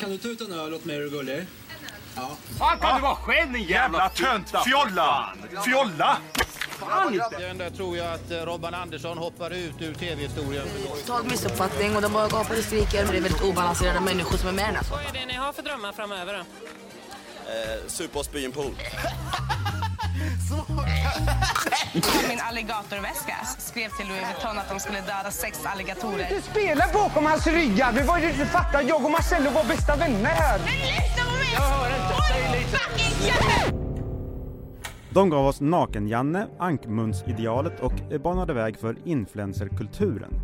Kan du ta ut en öl åt mig, är du gullig? Ja. Fan kan du vara själv din jävla tönt! Fjolla! Fjolla! Där tror jag att eh, Robban Andersson hoppar ut ur tv-historien. Total missuppfattning och de bara gapar och skriker. Det är väldigt obalanserade människor som är med alltså. Vad är det ni har för drömmar framöver då? Eh, super och spy en pool. Min alligatorväska skrev till Louis Vuitton att de skulle döda sex alligatorer. Du spelar bakom hans rygg! Det var ju du fattar. Jag och Marcello var bästa vänner här. Men lyssna på mig! Jag hör inte, säg lite. De gav oss Naken-Janne, Ankmunsidealet och banade väg för influencerkulturen.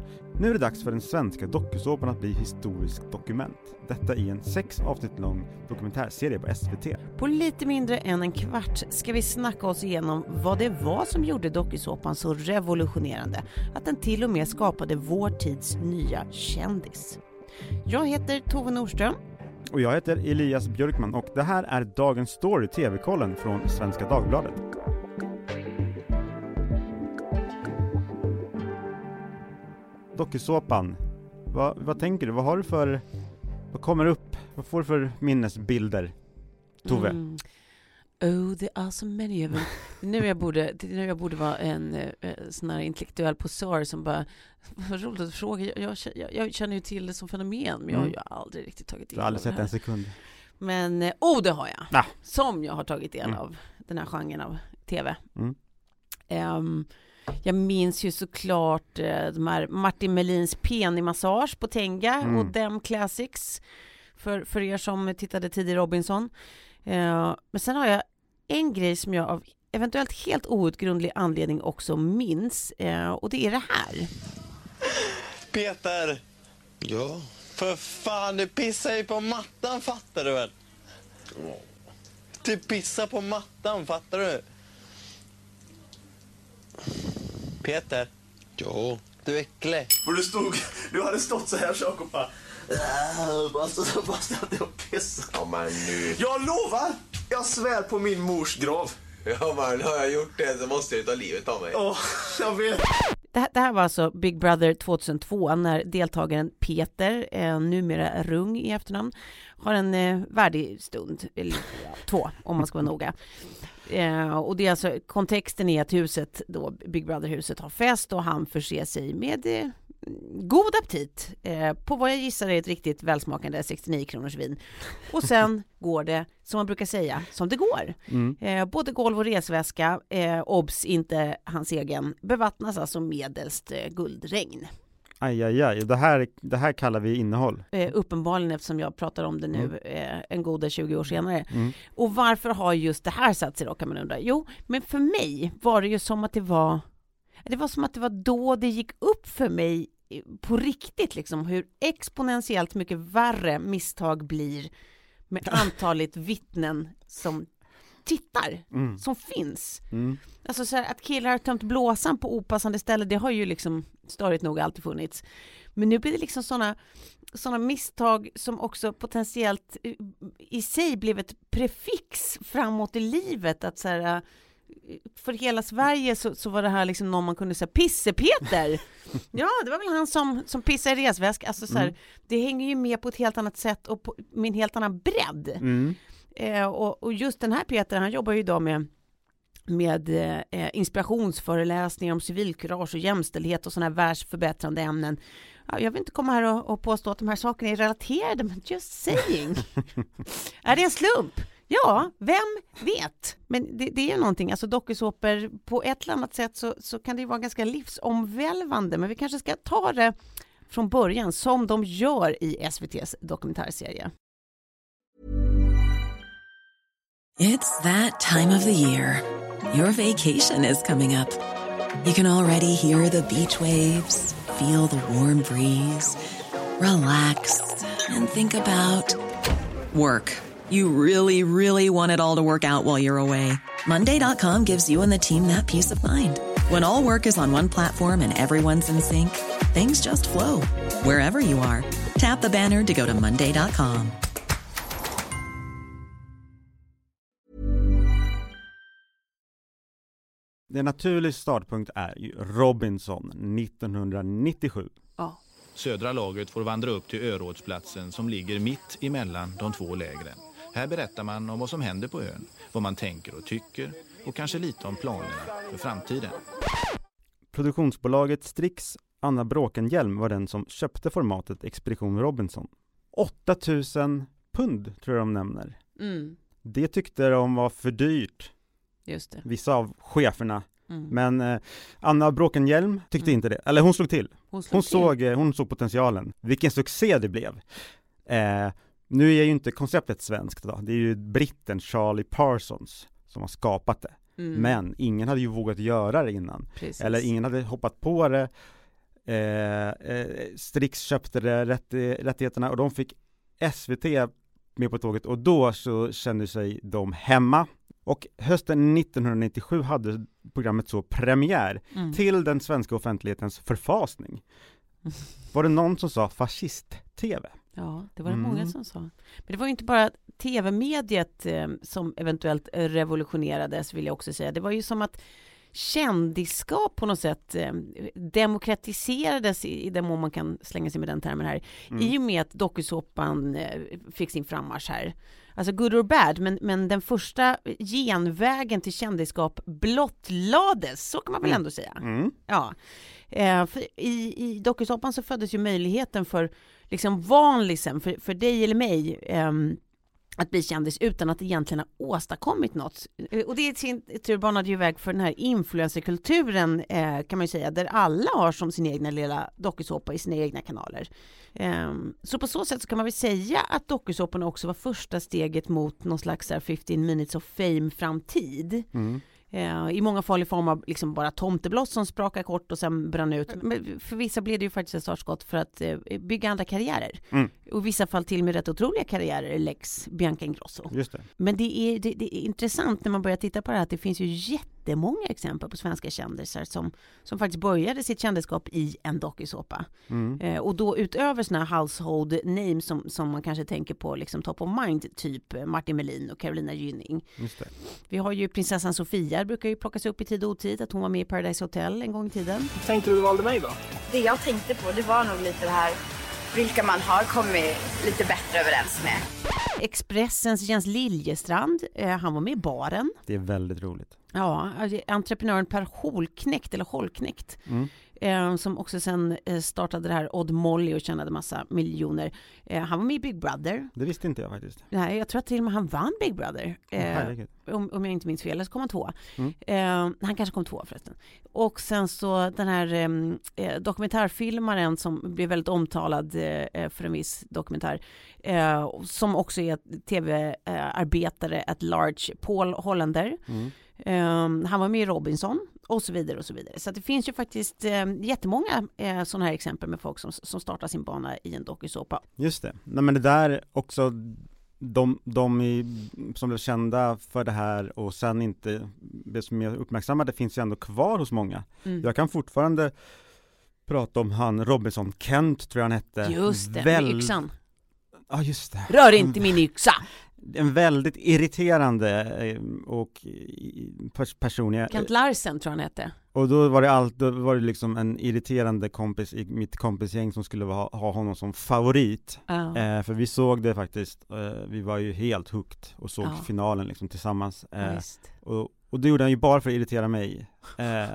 Nu är det dags för den svenska dokusåpan att bli historiskt dokument. Detta i en sex avsnitt lång dokumentärserie på SVT. På lite mindre än en kvart ska vi snacka oss igenom vad det var som gjorde dokusåpan så revolutionerande att den till och med skapade vår tids nya kändis. Jag heter Tove Norström och jag heter Elias Björkman och det här är Dagens Story TV-kollen från Svenska Dagbladet. Dokusåpan. Vad, vad tänker du? Vad har du för... Vad kommer upp? Vad får du för minnesbilder? Tove? Mm. Oh, there are so many of them nu, jag borde, nu jag borde vara en eh, sån här intellektuell posör som bara, vad roligt att du frågar, jag, jag, jag, känner ju till det som fenomen, men jag har ju aldrig riktigt tagit Du del har aldrig av det sett här. en sekund? Men, eh, oh det har jag! Ah. Som jag har tagit del Mm. av, den här genren av TV. Mm. Ehm, jag minns ju såklart eh, de här Martin Melins penimassage på Tenga Mm. och Dem Classics. För, för er som tittade tidig Robinson. Eh, men sen har jag en grej som jag av eventuellt helt outgrundlig anledning också minns. Eh, och det är det här. Peter! Ja? För fan, du pissar ju på mattan, fattar du väl? Du pissar på mattan, fattar du? Peter? Ja? Du är äcklig. Och du stod, du hade stått så här Jakob bara. Äh, Bara så- bara stod och pissade. Ja men nu. Jag lovar! Jag svär på min mors grav. Ja men har jag gjort det så måste jag ta livet av mig. Åh, jag vet. Det här, det här var alltså Big Brother 2002 när deltagaren Peter, eh, numera Rung i efternamn, har en eh, värdig stund, eller två om man ska vara noga. Eh, och det är alltså, kontexten är att huset, då Big Brother-huset har fest och han förser sig med eh, god aptit eh, på vad jag gissar är ett riktigt välsmakande 69 kronors vin. Och sen går det, som man brukar säga, som det går. Mm. Eh, både golv och resväska, eh, obs inte hans egen, bevattnas alltså medelst eh, guldregn. Aj, aj, aj. Det här, det här kallar vi innehåll. Eh, uppenbarligen eftersom jag pratar om det nu Mm. eh, en goda 20 år senare. Mm. Och varför har just det här satt sig då kan man undra? Jo, men för mig var det ju som att det var det var som att det var då det gick upp för mig på riktigt liksom hur exponentiellt mycket värre misstag blir med antalet vittnen som tittar, Mm. som finns. Mm. Alltså så här, att killar har tömt blåsan på opassande ställe, det har ju liksom störigt nog alltid funnits. Men nu blir det liksom sådana såna misstag som också potentiellt i sig blev ett prefix framåt i livet. Att så här, för hela Sverige så, så var det här liksom någon man kunde säga Pisse-Peter! ja, det var väl han som, som pissade i resväsk. Alltså så här, Mm. Det hänger ju med på ett helt annat sätt och på, med en helt annan bredd. Mm. Eh, och, och just den här Peter, han jobbar ju idag med med eh, inspirationsföreläsningar om civilkurage och jämställdhet och sådana här världsförbättrande ämnen. Ja, jag vill inte komma här och, och påstå att de här sakerna är relaterade, men just saying. är det en slump? Ja, vem vet? Men det, det är ju någonting, alltså dokusåpor, på ett eller annat sätt så, så kan det ju vara ganska livsomvälvande, men vi kanske ska ta det från början, som de gör i SVTs dokumentärserie. It's that time of the year. Your vacation is coming up. You can already hear the beach waves, feel the warm breeze, relax, and think about work. You really, really want it all to work out while you're away. Monday.com gives you and the team that peace of mind. When all work is on one platform and everyone's in sync, things just flow wherever you are. Tap the banner to go to Monday.com. En naturlig startpunkt är ju Robinson 1997. Ja. Södra laget får vandra upp till örådsplatsen som ligger mitt emellan de två lägren. Här berättar man om vad som händer på ön, vad man tänker och tycker och kanske lite om planerna för framtiden. Produktionsbolaget Strix Anna Bråkenhielm var den som köpte formatet Expedition Robinson. 8000 pund tror jag de nämner. Mm, Det tyckte de var för dyrt, just det. vissa av cheferna. Mm. Men eh, Anna Bråkenhielm tyckte Mm. inte det, eller hon slog till. Hon, slog Hon till. såg, eh, hon såg potentialen. Vilken succé det blev. Eh, nu är ju inte konceptet svenskt då. Det är ju britten Charlie Parsons som har skapat det. Mm, Men ingen hade ju vågat göra det innan. precis. Eller ingen hade hoppat på det. Eh, eh, Strix köpte det, rätt, rättigheterna och de fick SVT med på tåget och då så kände sig de hemma. Och hösten 1997 hade programmet så premiär Mm. till den svenska offentlighetens förfasning. Var det någon som sa fascist-TV? Ja, det var det Mm. många som sa. Men det var ju inte bara tv-mediet eh, som eventuellt revolutionerades, vill jag också säga. Det var ju som att kändisskap på något sätt eh, demokratiserades i, i den mån man kan slänga sig med den termen här. Mm. I och med att dokusåpan eh, fick sin frammarsch här. Alltså good or bad, men, men den första genvägen till kändisskap blottlades, så kan man väl Mm. ändå säga. Mm. Ja. Eh, I i dokusåpan så föddes ju möjligheten för liksom vanlisen, för, för dig eller mig, um, att bli kändis utan att egentligen ha åstadkommit något. Eh, och det i sin tur banade ju väg för den här influencerkulturen eh, kan man ju säga, där alla har som sin egna lilla dokusåpa i sina egna kanaler. Eh, så på så sätt så kan man väl säga att dokusåporna också var första steget mot någon slags här 15 minutes of fame-framtid. Mm. Eh, I många fall i form av liksom bara tomtebloss som sprakar kort och sen brann ut. Men för vissa blev det ju faktiskt ett startskott för att eh, bygga andra karriärer. Mm. Och i vissa fall till och med rätt otroliga karriärer, Lex Bianca Ingrosso. Just det. Men det är, det, det är intressant när man börjar titta på det här att det finns ju jättemånga exempel på svenska kändisar som, som faktiskt började sitt kändisskap i en dokusåpa. Mm. Eh, och då utöver sådana här household names som, som man kanske tänker på liksom top of mind, typ Martin Melin och Carolina Gynning. Just det. Vi har ju prinsessan Sofia, brukar ju plockas upp i tid och otid, att hon var med i Paradise Hotel en gång i tiden. Tänkte du valde mig då? Det jag tänkte på det var nog lite det här vilka man har kommit lite bättre överens med. Expressens Jens Liljestrand, eh, han var med i Baren. Det är väldigt roligt. Ja, alltså, entreprenören Per Holknekt, eller Holknekt, Mm. Eh, som också sen eh, startade det här Odd Molly och tjänade massa miljoner. Eh, han var med i Big Brother. Det visste inte jag faktiskt. Nej, jag tror att till och med han vann Big Brother. Eh, om, om jag inte minns fel, eller så kom han tvåa. Mm. Han kanske kom tvåa förresten. Och sen så den här ehm, eh, dokumentärfilmaren som blev väldigt omtalad för en viss dokumentär, som också är tv-arbetare at large, Paul Hollander. Mm. Eh, han var med i Robinson och så vidare och så vidare. Så det finns ju faktiskt eh, jättemånga eh, sådana här exempel med folk som, som startar sin bana i en dokusåpa. Just det. Nej men det där också, de, de i, som blev kända för det här och sen inte blev så mer uppmärksammade finns ju ändå kvar hos många. Mm. Jag kan fortfarande prata om han Robinson Kent tror jag han hette. Just det, Väl- med yxan. Ja just det. Rör inte min yxa! En väldigt irriterande eh, och pers- person. Jag- Kent Larsen tror jag han hette. Och då var det allt, då var det liksom en irriterande kompis i mitt kompisgäng som skulle ha, ha honom som favorit. Ja. Eh, för vi såg det faktiskt, eh, vi var ju helt hooked och såg Ja. finalen liksom tillsammans. Eh, och, och det gjorde han ju bara för att irritera mig. Eh,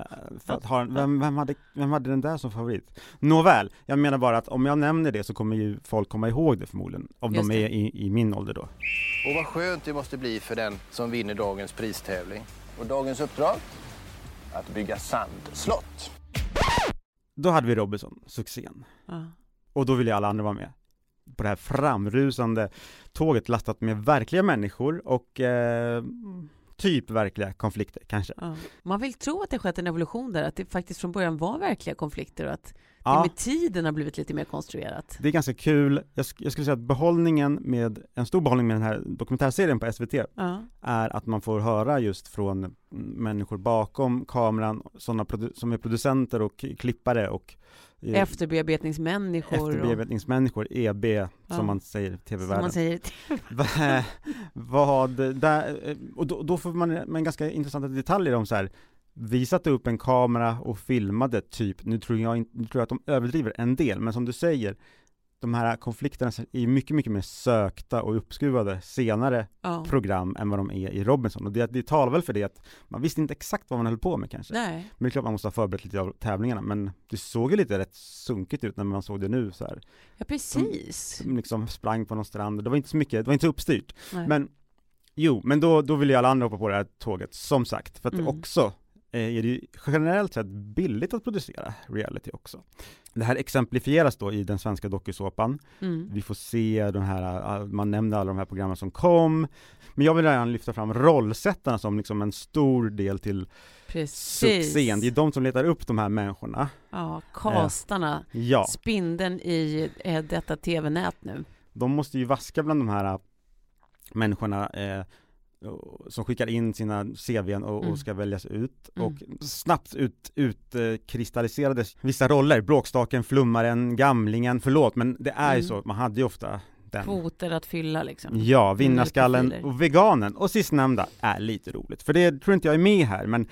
för att ha, vem, vem, hade, vem hade den där som favorit? Nåväl, jag menar bara att om jag nämner det så kommer ju folk komma ihåg det förmodligen, om Just de är i, i min ålder då. Och vad skönt det måste bli för den som vinner dagens pristävling. Och dagens uppdrag? Att bygga sandslott. Då hade vi Robinson, succén. Ja. Och då ville alla andra vara med. På det här framrusande tåget lastat med verkliga människor och eh, typ verkliga konflikter kanske. Ja. Man vill tro att det skett en evolution där, att det faktiskt från början var verkliga konflikter och att Ja. med tiden har blivit lite mer konstruerat. Det är ganska kul, jag, sk- jag skulle säga att behållningen med, en stor behållning med den här dokumentärserien på SVT Ja. är att man får höra just från människor bakom kameran, sådana som är producenter och klippare och eh, Efterbearbetningsmänniskor. och- efterbearbetningsmänniskor, EB Ja. som man säger i tv-världen. man vad, där, och då, då får man med ganska intressanta detaljer om så här vi satte upp en kamera och filmade typ, nu tror jag, inte, nu tror jag att de överdriver en del, men som du säger, de här konflikterna är mycket, mycket mer sökta och uppskruvade senare Ja. program än vad de är i Robinson. Och det, det talar väl för det att man visste inte exakt vad man höll på med kanske. Nej. Men det är klart man måste ha förberett lite av tävlingarna, men det såg ju lite rätt sunkigt ut när man såg det nu så här. Ja, precis. De liksom sprang på någon strand, det var inte så mycket, det var inte så uppstyrt. Nej. Men Jo, men då, då vill ju alla andra hoppa på det här tåget, som sagt, för att Mm. också eh, är det ju generellt sett billigt att producera reality också. Det här exemplifieras då i den svenska dokusåpan. Mm. Vi får se den här, all- man nämnde alla de här programmen som kom, men jag vill gärna lyfta fram rollsättarna som liksom en stor del till Precis. succén. Det är de som letar upp de här människorna. Ja, kastarna. Ja. Spindeln i eh, detta tv-nät nu. de måste ju vaska bland de här äh, människorna eh, som skickar in sina CVn och, Mm. och ska väljas ut Mm. och snabbt ut, ut kristalliserades vissa roller, bråkstaken, flummaren, gamlingen, förlåt men det är ju Mm. så, man hade ju ofta den Kvoter att fylla liksom. Ja, vinnarskallen och veganen. Och sistnämnda är lite roligt, för det tror inte jag är med här, men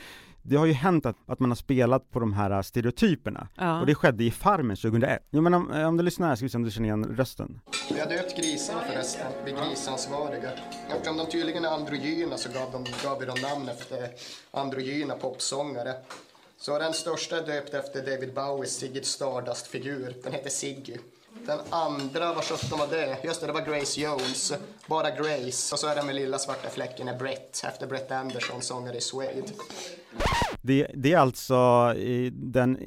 det har ju hänt att, att man har spelat på de här stereotyperna. Ja. Och det skedde i Farmen 2001. Jo men om, om du lyssnar här ska vi se om du känner igen rösten. Vi har döpt grisarna förresten, vi grisansvariga. Eftersom de tydligen är androgyna så gav, de, gav vi dem namn efter androgyna popsångare. Så den största är döpt efter David Bowies Ziggy Stardust-figur. Den heter Ziggy. Den andra, vad sjutton var det? Just det, det var Grace Jones. Bara Grace. Och så är den med lilla svarta fläcken är Brett, efter Brett Anderson, sångare i Suede. Det, det är alltså den,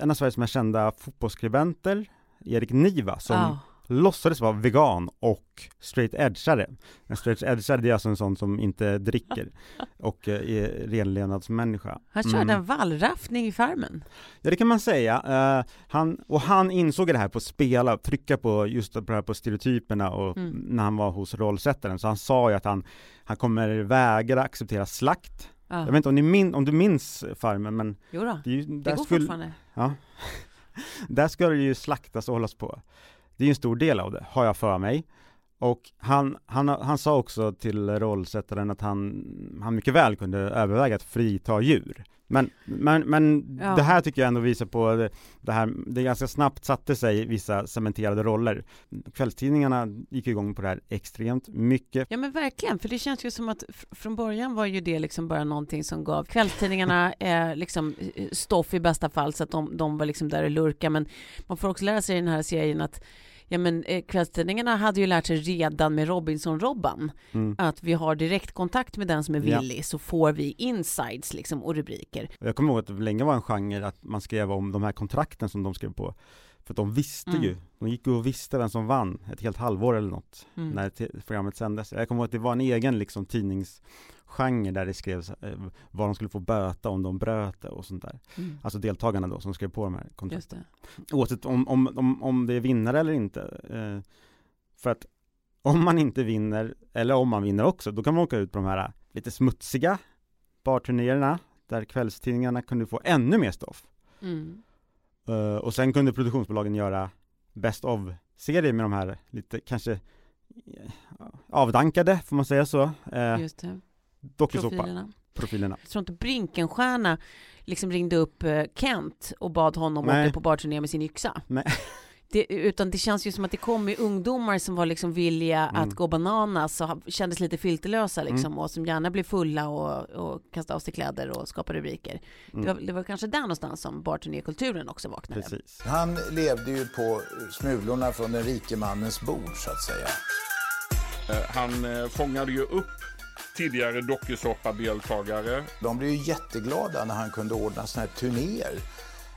en av Sveriges mest kända fotbollsskribenter, Erik Niva, som Ja. Låtsades vara vegan och straight edgare. En straight edgare det är alltså en sån som inte dricker och eh, är renlevnadsmänniska. Han körde Mm. en vallraffning i Farmen. Ja det kan man säga. Eh, han, och han insåg det här på att spela, trycka på just det här på stereotyperna och Mm. när han var hos rollsättaren. Så han sa ju att han, han kommer vägra acceptera slakt. Ja. Jag vet inte om, ni min, om du minns Farmen men Jo då, det, är ju, det går fortfarande. Ja. Där ska det ju slaktas och hållas på. Det är ju en stor del av det, har jag för mig. Och han, han, han sa också till rollsättaren att han, han mycket väl kunde överväga att frita djur. Men, men, men Ja. det här tycker jag ändå visar på det, det här, det ganska snabbt satte sig vissa cementerade roller. Kvällstidningarna gick igång på det här extremt mycket. Ja men verkligen, för det känns ju som att fr- från början var ju det liksom bara någonting som gav kvällstidningarna eh, liksom eh, stoff i bästa fall så att de, de var liksom där och lurka men man får också lära sig i den här serien att Ja men eh, kvällstidningarna hade ju lärt sig redan med Robinson-Robban Mm. att vi har direktkontakt med den som är Ja. villig så får vi insides liksom och rubriker. Jag kommer ihåg att det länge var en genre att man skrev om de här kontrakten som de skrev på. För att de visste Mm. ju, de gick ju och visste vem som vann ett helt halvår eller något Mm. när programmet sändes. Jag kommer ihåg att det var en egen liksom tidningsgenre där det skrevs eh, vad de skulle få böta om de bröt och sånt där. Mm. Alltså deltagarna då som skrev på de här kontrakten. Oavsett om, om, om, om det är vinnare eller inte. Eh, för att om man inte vinner, eller om man vinner också, då kan man åka ut på de här lite smutsiga barturnéerna där kvällstidningarna kunde få ännu mer stoff. Mm. Eh, och sen kunde produktionsbolagen göra best of-serier med de här lite kanske eh, avdankade, får man säga så, eh, Just det. Dokusåpa Profilerna. profilerna. Jag tror inte Brinkenstierna liksom ringde upp eh, Kent och bad honom Nej. åka på barturné med sin yxa. Nej. Det, utan det känns ju som att det kom ju ungdomar som var liksom villiga Mm. att gå bananas och kändes lite filterlösa liksom Mm. och som gärna blev fulla och, och kastade av sig kläder och skapade rubriker. Mm. Det, var, det var kanske där någonstans som barturnékulturen också vaknade. Precis. Han levde ju på smulorna från den rike mannens bord, så att säga. Eh, Han eh, fångade ju upp tidigare dokusåpadeltagare. De blev ju jätteglada när han kunde ordna såna här turnéer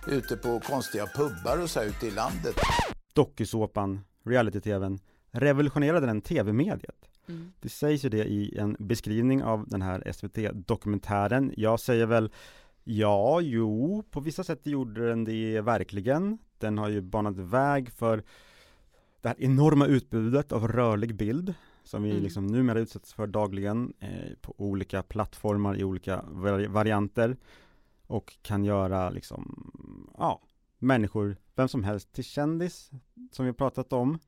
ute på konstiga pubbar och så här ute i landet. Dokusåpan, reality-tvn, revolutionerade den tv-mediet. Mm. Det sägs ju det i en beskrivning av den här SVT-dokumentären. Jag säger väl ja, jo, på vissa sätt gjorde den det verkligen. Den har ju banat väg för det här enorma utbudet av rörlig bild som vi Mm. liksom numera utsätts för dagligen eh, på olika plattformar i olika vari- varianter och kan göra liksom, ja, människor, vem som helst till kändis som vi har pratat om.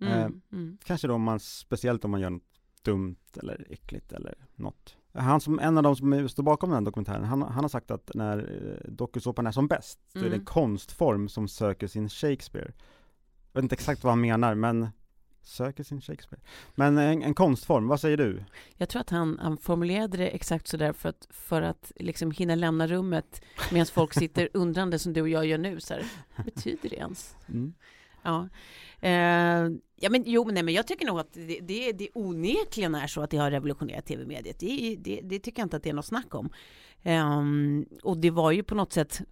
Mm, Eh, mm. Kanske då om man, speciellt om man gör något dumt eller äckligt eller något. han som, en av de som står bakom den här dokumentären, han, han har sagt att när eh, dokusåpan är som bäst, så är det en Mm. konstform som söker sin Shakespeare. Jag vet inte exakt vad han menar, men söker sin Shakespeare. Men en, en konstform, vad säger du? Jag tror att han, han formulerade det exakt sådär för att, för att liksom hinna lämna rummet medan folk sitter undrande som du och jag gör nu. Så här, vad betyder det ens? Mm. Ja. Eh, ja, men jo, nej, men jag tycker nog att det, det, det onekligen är så att det har revolutionerat tv-mediet. Det, det, det tycker jag inte att det är något snack om. Ehm, och det var ju på något sätt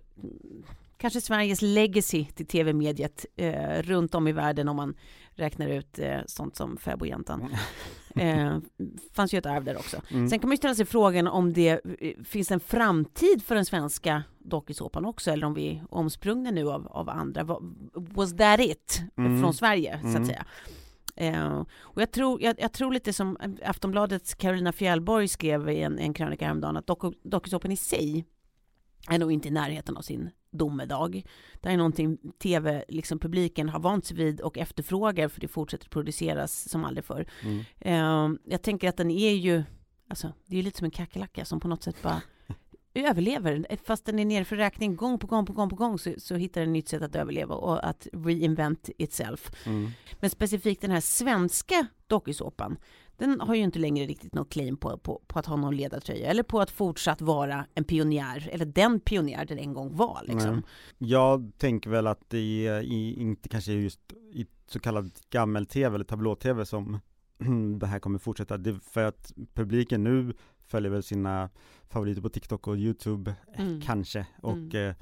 kanske Sveriges legacy till tv-mediet eh, runt om i världen om man räknar ut eh, sånt som Fäbodjäntan. Eh, fanns ju ett arv där också. Mm. Sen kan man ju ställa sig frågan om det eh, finns en framtid för den svenska dokusåpan också, eller om vi är omsprungna nu av, av andra. Was that it? Mm. Från Sverige, så Mm. att säga. Eh, och jag tror, jag, jag tror lite som Aftonbladets Carolina Fjällborg skrev i en, en krönika häromdagen, att doku, dokusåpan i sig är nog inte i närheten av sin domedag. Det här är någonting tv-publiken har vant sig vid och efterfrågar för det fortsätter produceras som aldrig förr. Mm. Eh, jag tänker att den är ju, alltså det är lite som en kackerlacka som på något sätt bara överlever. Fast den är nere för räkning gång på gång på gång på gång så, så hittar den nytt sätt att överleva och att reinvent itself. Mm. Men specifikt den här svenska dokusåpan, den har ju inte längre riktigt något claim på, på, på att ha någon ledartröja eller på att fortsatt vara en pionjär, eller den pionjär den en gång var. Liksom. Jag tänker väl att det i, inte kanske just i så kallad gammel-tv eller tablå-tv som det här kommer fortsätta. Det för att publiken nu följer väl sina favoriter på TikTok och YouTube, eh, Mm. kanske. Och Mm. eh,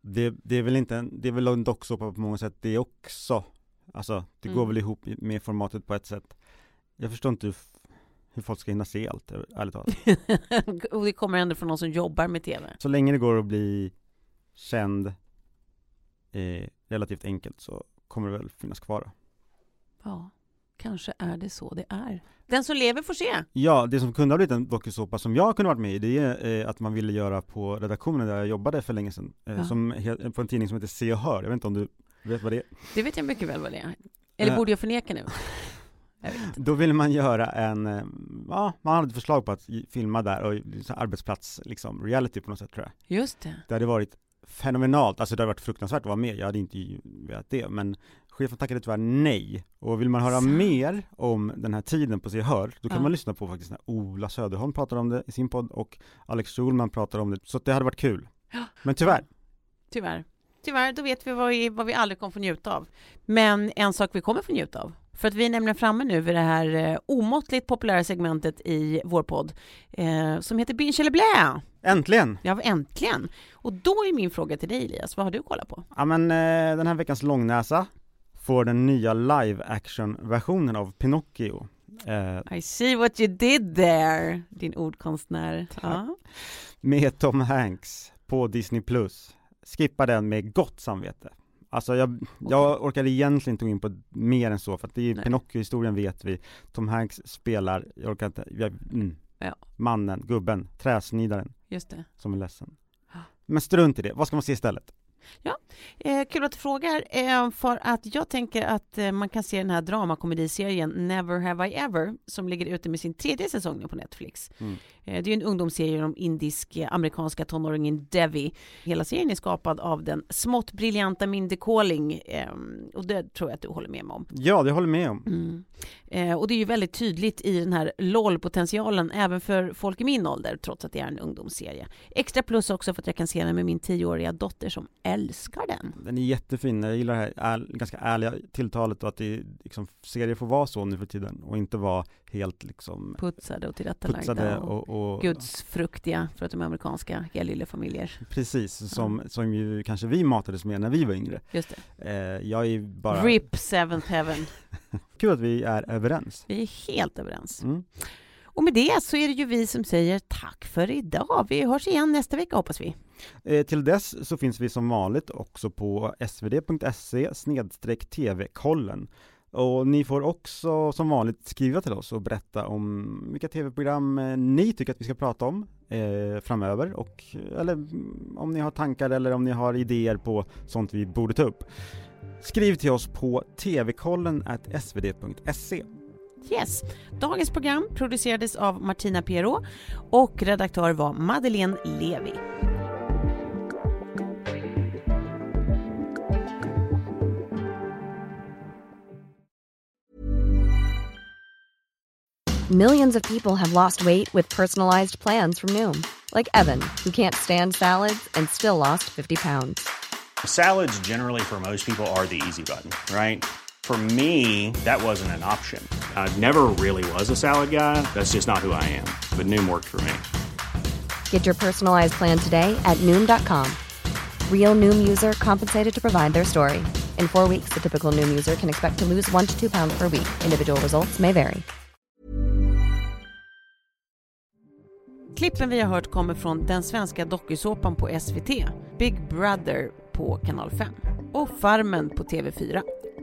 det, det är väl inte en, det är väl en docksåpa på många sätt det också. Alltså, det går Mm. väl ihop med formatet på ett sätt. Jag förstår inte hur, folk ska hinna se allt, ärligt talat. och det kommer ändå från någon som jobbar med tv. Så länge det går att bli känd eh, relativt enkelt så kommer det väl finnas kvar. Ja, kanske är det så det är. Den som lever får se. Ja, det som kunde ha blivit en dokusåpa som jag kunde varit med i, det är eh, att man ville göra på redaktionen där jag jobbade för länge sedan, eh, Ja. som på en tidning som heter Se och Hör, jag vet inte om du vet vad det är? Det vet jag mycket väl vad det är. Eller Eh. borde jag förneka nu? Då ville man göra en, eh, ja, man hade förslag på att filma där och så arbetsplats, liksom, reality på något sätt tror jag. Just det. Det hade varit fenomenalt, alltså det hade varit fruktansvärt att vara med, jag hade inte velat det, men chefen tackade tyvärr nej. Och vill man höra Sant. mer om den här tiden på Se Hör, då kan Ja. man lyssna på faktiskt när Ola Söderholm pratar om det i sin podd och Alex Schulman pratar om det, så det hade varit kul. Ja. Men tyvärr, Tyvärr. Tyvärr, då vet vi vad, vi vad vi aldrig kommer få njuta av. Men en sak vi kommer få njuta av. För att vi är nämligen framme nu vid det här eh, omåttligt populära segmentet i vår podd eh, som heter Binge eller blä. äntligen! Ja, äntligen. Och då är min fråga till dig Elias, vad har du kollat på? Ja men eh, den här veckans långnäsa får den nya live action versionen av Pinocchio. Eh, I see what you did there, din ordkonstnär. Ja. med Tom Hanks på Disney Plus. Skippa den med gott samvete. Alltså jag, jag orkar egentligen inte gå in på mer än så för att det är Nej. Pinocchio-historien vet vi. Tom Hanks spelar, jag orkar inte, jag, mm, Ja. mannen, gubben, träsnidaren Just det. som är ledsen. Men strunt i det, vad ska man se istället? Eh, kul att du frågar, eh, för att jag tänker att eh, man kan se den här dramakomediserien Never Have I Ever som ligger ute med sin tredje säsong nu på Netflix. Mm. Eh, det är en ungdomsserie om indisk-amerikanska tonåringen Devi. Hela serien är skapad av den smått briljanta Mindy Kaling eh, och det tror jag att du håller med mig om. Ja, det håller jag med om. Mm. Eh, och det är ju väldigt tydligt i den här LOL-potentialen även för folk i min ålder, trots att det är en ungdomsserie. Extra plus också för att jag kan se den med min tioåriga dotter som älskar den. Den är jättefin, jag gillar det här äl, ganska ärliga tilltalet och att det liksom, serier får vara så nu för tiden och inte vara helt liksom Putsade och tillrättalagda och, och, och gudsfruktiga för att de är amerikanska helyllefamiljer. Precis, som, som ju kanske vi matades med när vi var yngre. Just det. Eh, jag är bara... RIP Seventh Heaven. Kul att vi är överens. Vi är helt överens. Mm. Och med det så är det ju vi som säger tack för idag. Vi hörs igen nästa vecka hoppas vi. Eh, till dess så finns vi som vanligt också på svd.se tv-kollen. Och ni får också som vanligt skriva till oss och berätta om vilka tv-program eh, ni tycker att vi ska prata om eh, framöver och eh, eller mm, om ni har tankar eller om ni har idéer på sånt vi borde ta upp. Skriv till oss på tvkollen svd.se Yes. Dagens program producerades av Martina Pero och redaktör var Madeleine Levi. Millions of people have lost weight with personalized plans from Noom, like Evan, who can't stand salads and still lost 50 pounds. Salads, generally, for most people, are the easy button, right? For me, that wasn't an option. I never really was a salad guy. That's just not who I am. But Noom worked for me. Get your personalized plan today at Noom.com. Real Noom user compensated to provide their story. In four weeks, the typical Noom user can expect to lose one to two pounds per week. Individual results may vary. Klippen vi har hört kommer från den svenska dokusåpan på SVT, Big Brother på kanal 5 och Farmen på TV4.